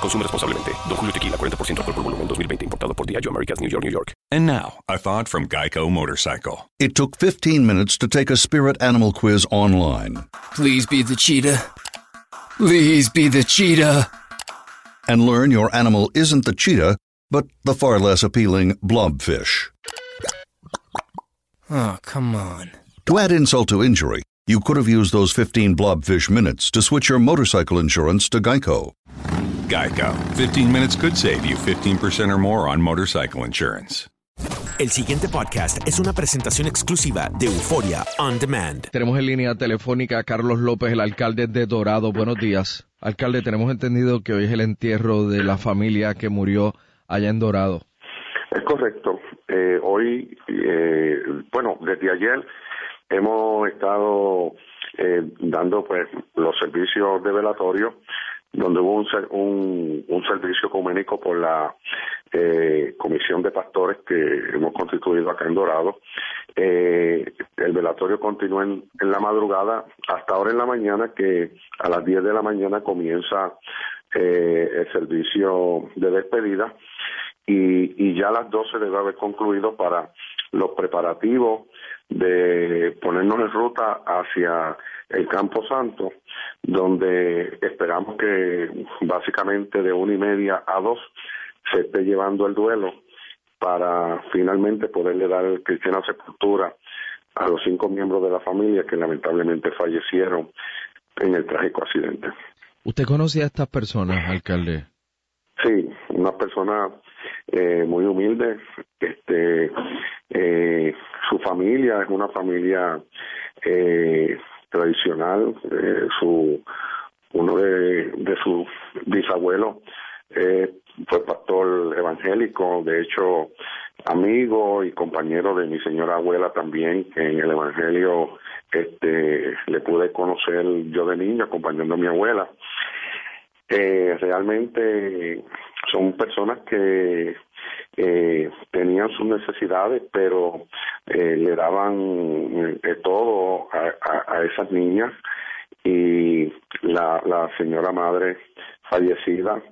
Consume responsablemente. Don Julio Tequila, 40% alcohol por volumen, 2020. Importado por Diageo Americas, New York, New York. And now, a thought from Geico Motorcycle. It took 15 minutes to take a spirit animal quiz online Please be the cheetah. Please be the cheetah. and learn your animal isn't the cheetah, but the far less appealing blobfish. Oh, come on. To add insult to injury, you could have used those 15 blobfish minutes to switch your motorcycle insurance to Geico. Geico. 15 minutes could save you 15% or more on motorcycle insurance. El siguiente podcast es una presentación exclusiva de Euforia On Demand. Tenemos en línea telefónica a Carlos López, el alcalde de Dorado. Buenos días. Alcalde, tenemos entendido que hoy es el entierro de la familia que murió allá en Dorado. Es correcto. Eh, hoy, eh, bueno, desde ayer hemos estado eh, dando pues los servicios de velatorio, donde hubo un, un, servicio ecuménico por la eh, Comisión de Pastores que hemos constituido acá en Dorado. Eh, el velatorio continúa en, en la madrugada hasta ahora en la mañana, que a las 10 de la mañana comienza eh, el servicio de despedida y, y ya a las 12 debe haber concluido para los preparativos de ponernos en ruta hacia el Campo Santo, donde esperamos que básicamente de una y media a dos se esté llevando el duelo para finalmente poderle dar cristiana sepultura a los cinco miembros de la familia que lamentablemente fallecieron en el trágico accidente. ¿Usted conocía a estas personas, alcalde? Sí, una persona eh, muy humilde. Este, eh, su familia es una familia eh, tradicional. eh, su uno de, de sus bisabuelos eh, fue pastor evangélico, de hecho amigo y compañero de mi señora abuela también, que en el evangelio este le pude conocer yo de niño acompañando a mi abuela eh, realmente son personas que eh, tenían sus necesidades, pero eh, le daban eh, todo a esas niñas y la, la señora madre fallecida,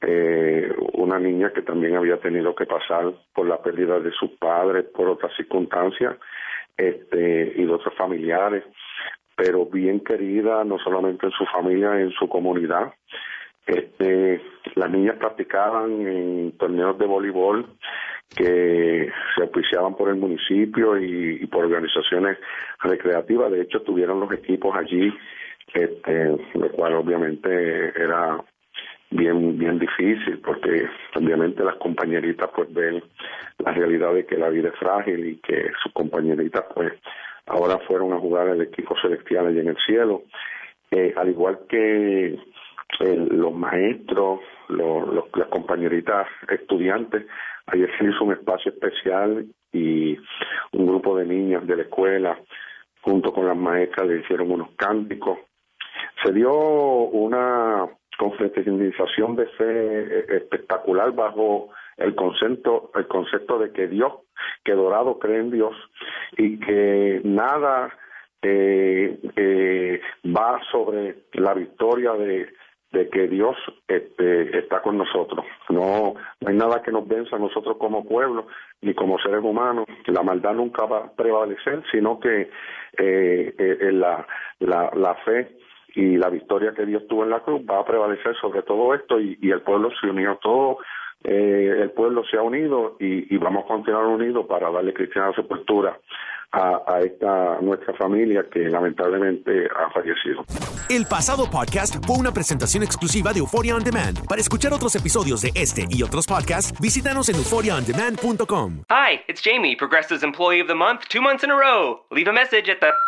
eh, una niña que también había tenido que pasar por la pérdida de sus padres, por otras circunstancias, este, y de otros familiares, pero bien querida, no solamente en su familia, en su comunidad. Este, las niñas practicaban en torneos de voleibol que se auspiciaban por el municipio y, por organizaciones recreativas. De hecho, tuvieron los equipos allí, este, lo cual obviamente era bien bien difícil porque obviamente las compañeritas pues ven la realidad de que la vida es frágil y que sus compañeritas pues ahora fueron a jugar el equipo celestial allá en el cielo Eh, al igual que eh, los maestros los, las compañeritas estudiantes ayer se hizo un espacio especial y un grupo de niñas de la escuela junto con las maestras le hicieron unos cánticos. Se dio una confraternización de fe espectacular bajo el concepto el concepto de que Dios que Dorado cree en Dios y que nada eh, eh, va sobre la victoria de de que Dios este, está con nosotros. No, no hay nada que nos venza a nosotros como pueblo ni como seres humanos. La maldad nunca va a prevalecer, sino que eh, eh, la, la, la fe y la victoria que Dios tuvo en la cruz va a prevalecer sobre todo esto y, y el pueblo se unió todo. eh, el pueblo se ha unido y, y vamos a continuar unidos para darle cristiana sepultura a, a esta nuestra familia que lamentablemente ha fallecido. El pasado podcast fue una presentación exclusiva de Euphoria On Demand. Para escuchar otros episodios de este y otros podcasts, visítanos en euphoriaondemand.com. Hi, it's Jamie, Progressive's Employee of the Month, two months in a row. Leave a message at the.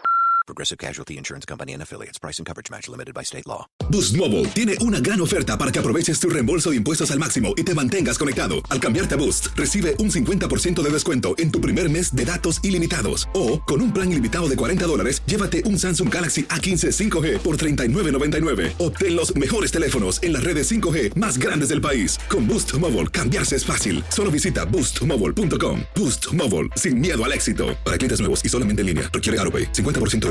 Progressive Casualty Insurance Company and Affiliates. Price and coverage match limited by state law. Boost Mobile tiene una gran oferta para que aproveches tu reembolso de impuestos al máximo y te mantengas conectado. Al cambiarte a Boost, recibe un 50% de descuento en tu primer mes de datos ilimitados. O, con un plan ilimitado de 40 dólares, llévate un Samsung Galaxy A15 5G por $39.99. Obtén los mejores teléfonos en las redes 5G más grandes del país. Con Boost Mobile, cambiarse es fácil. Solo visita boostmobile.com. Boost Mobile, sin miedo al éxito. Para clientes nuevos y solamente en línea, requiere AroPay. 50% de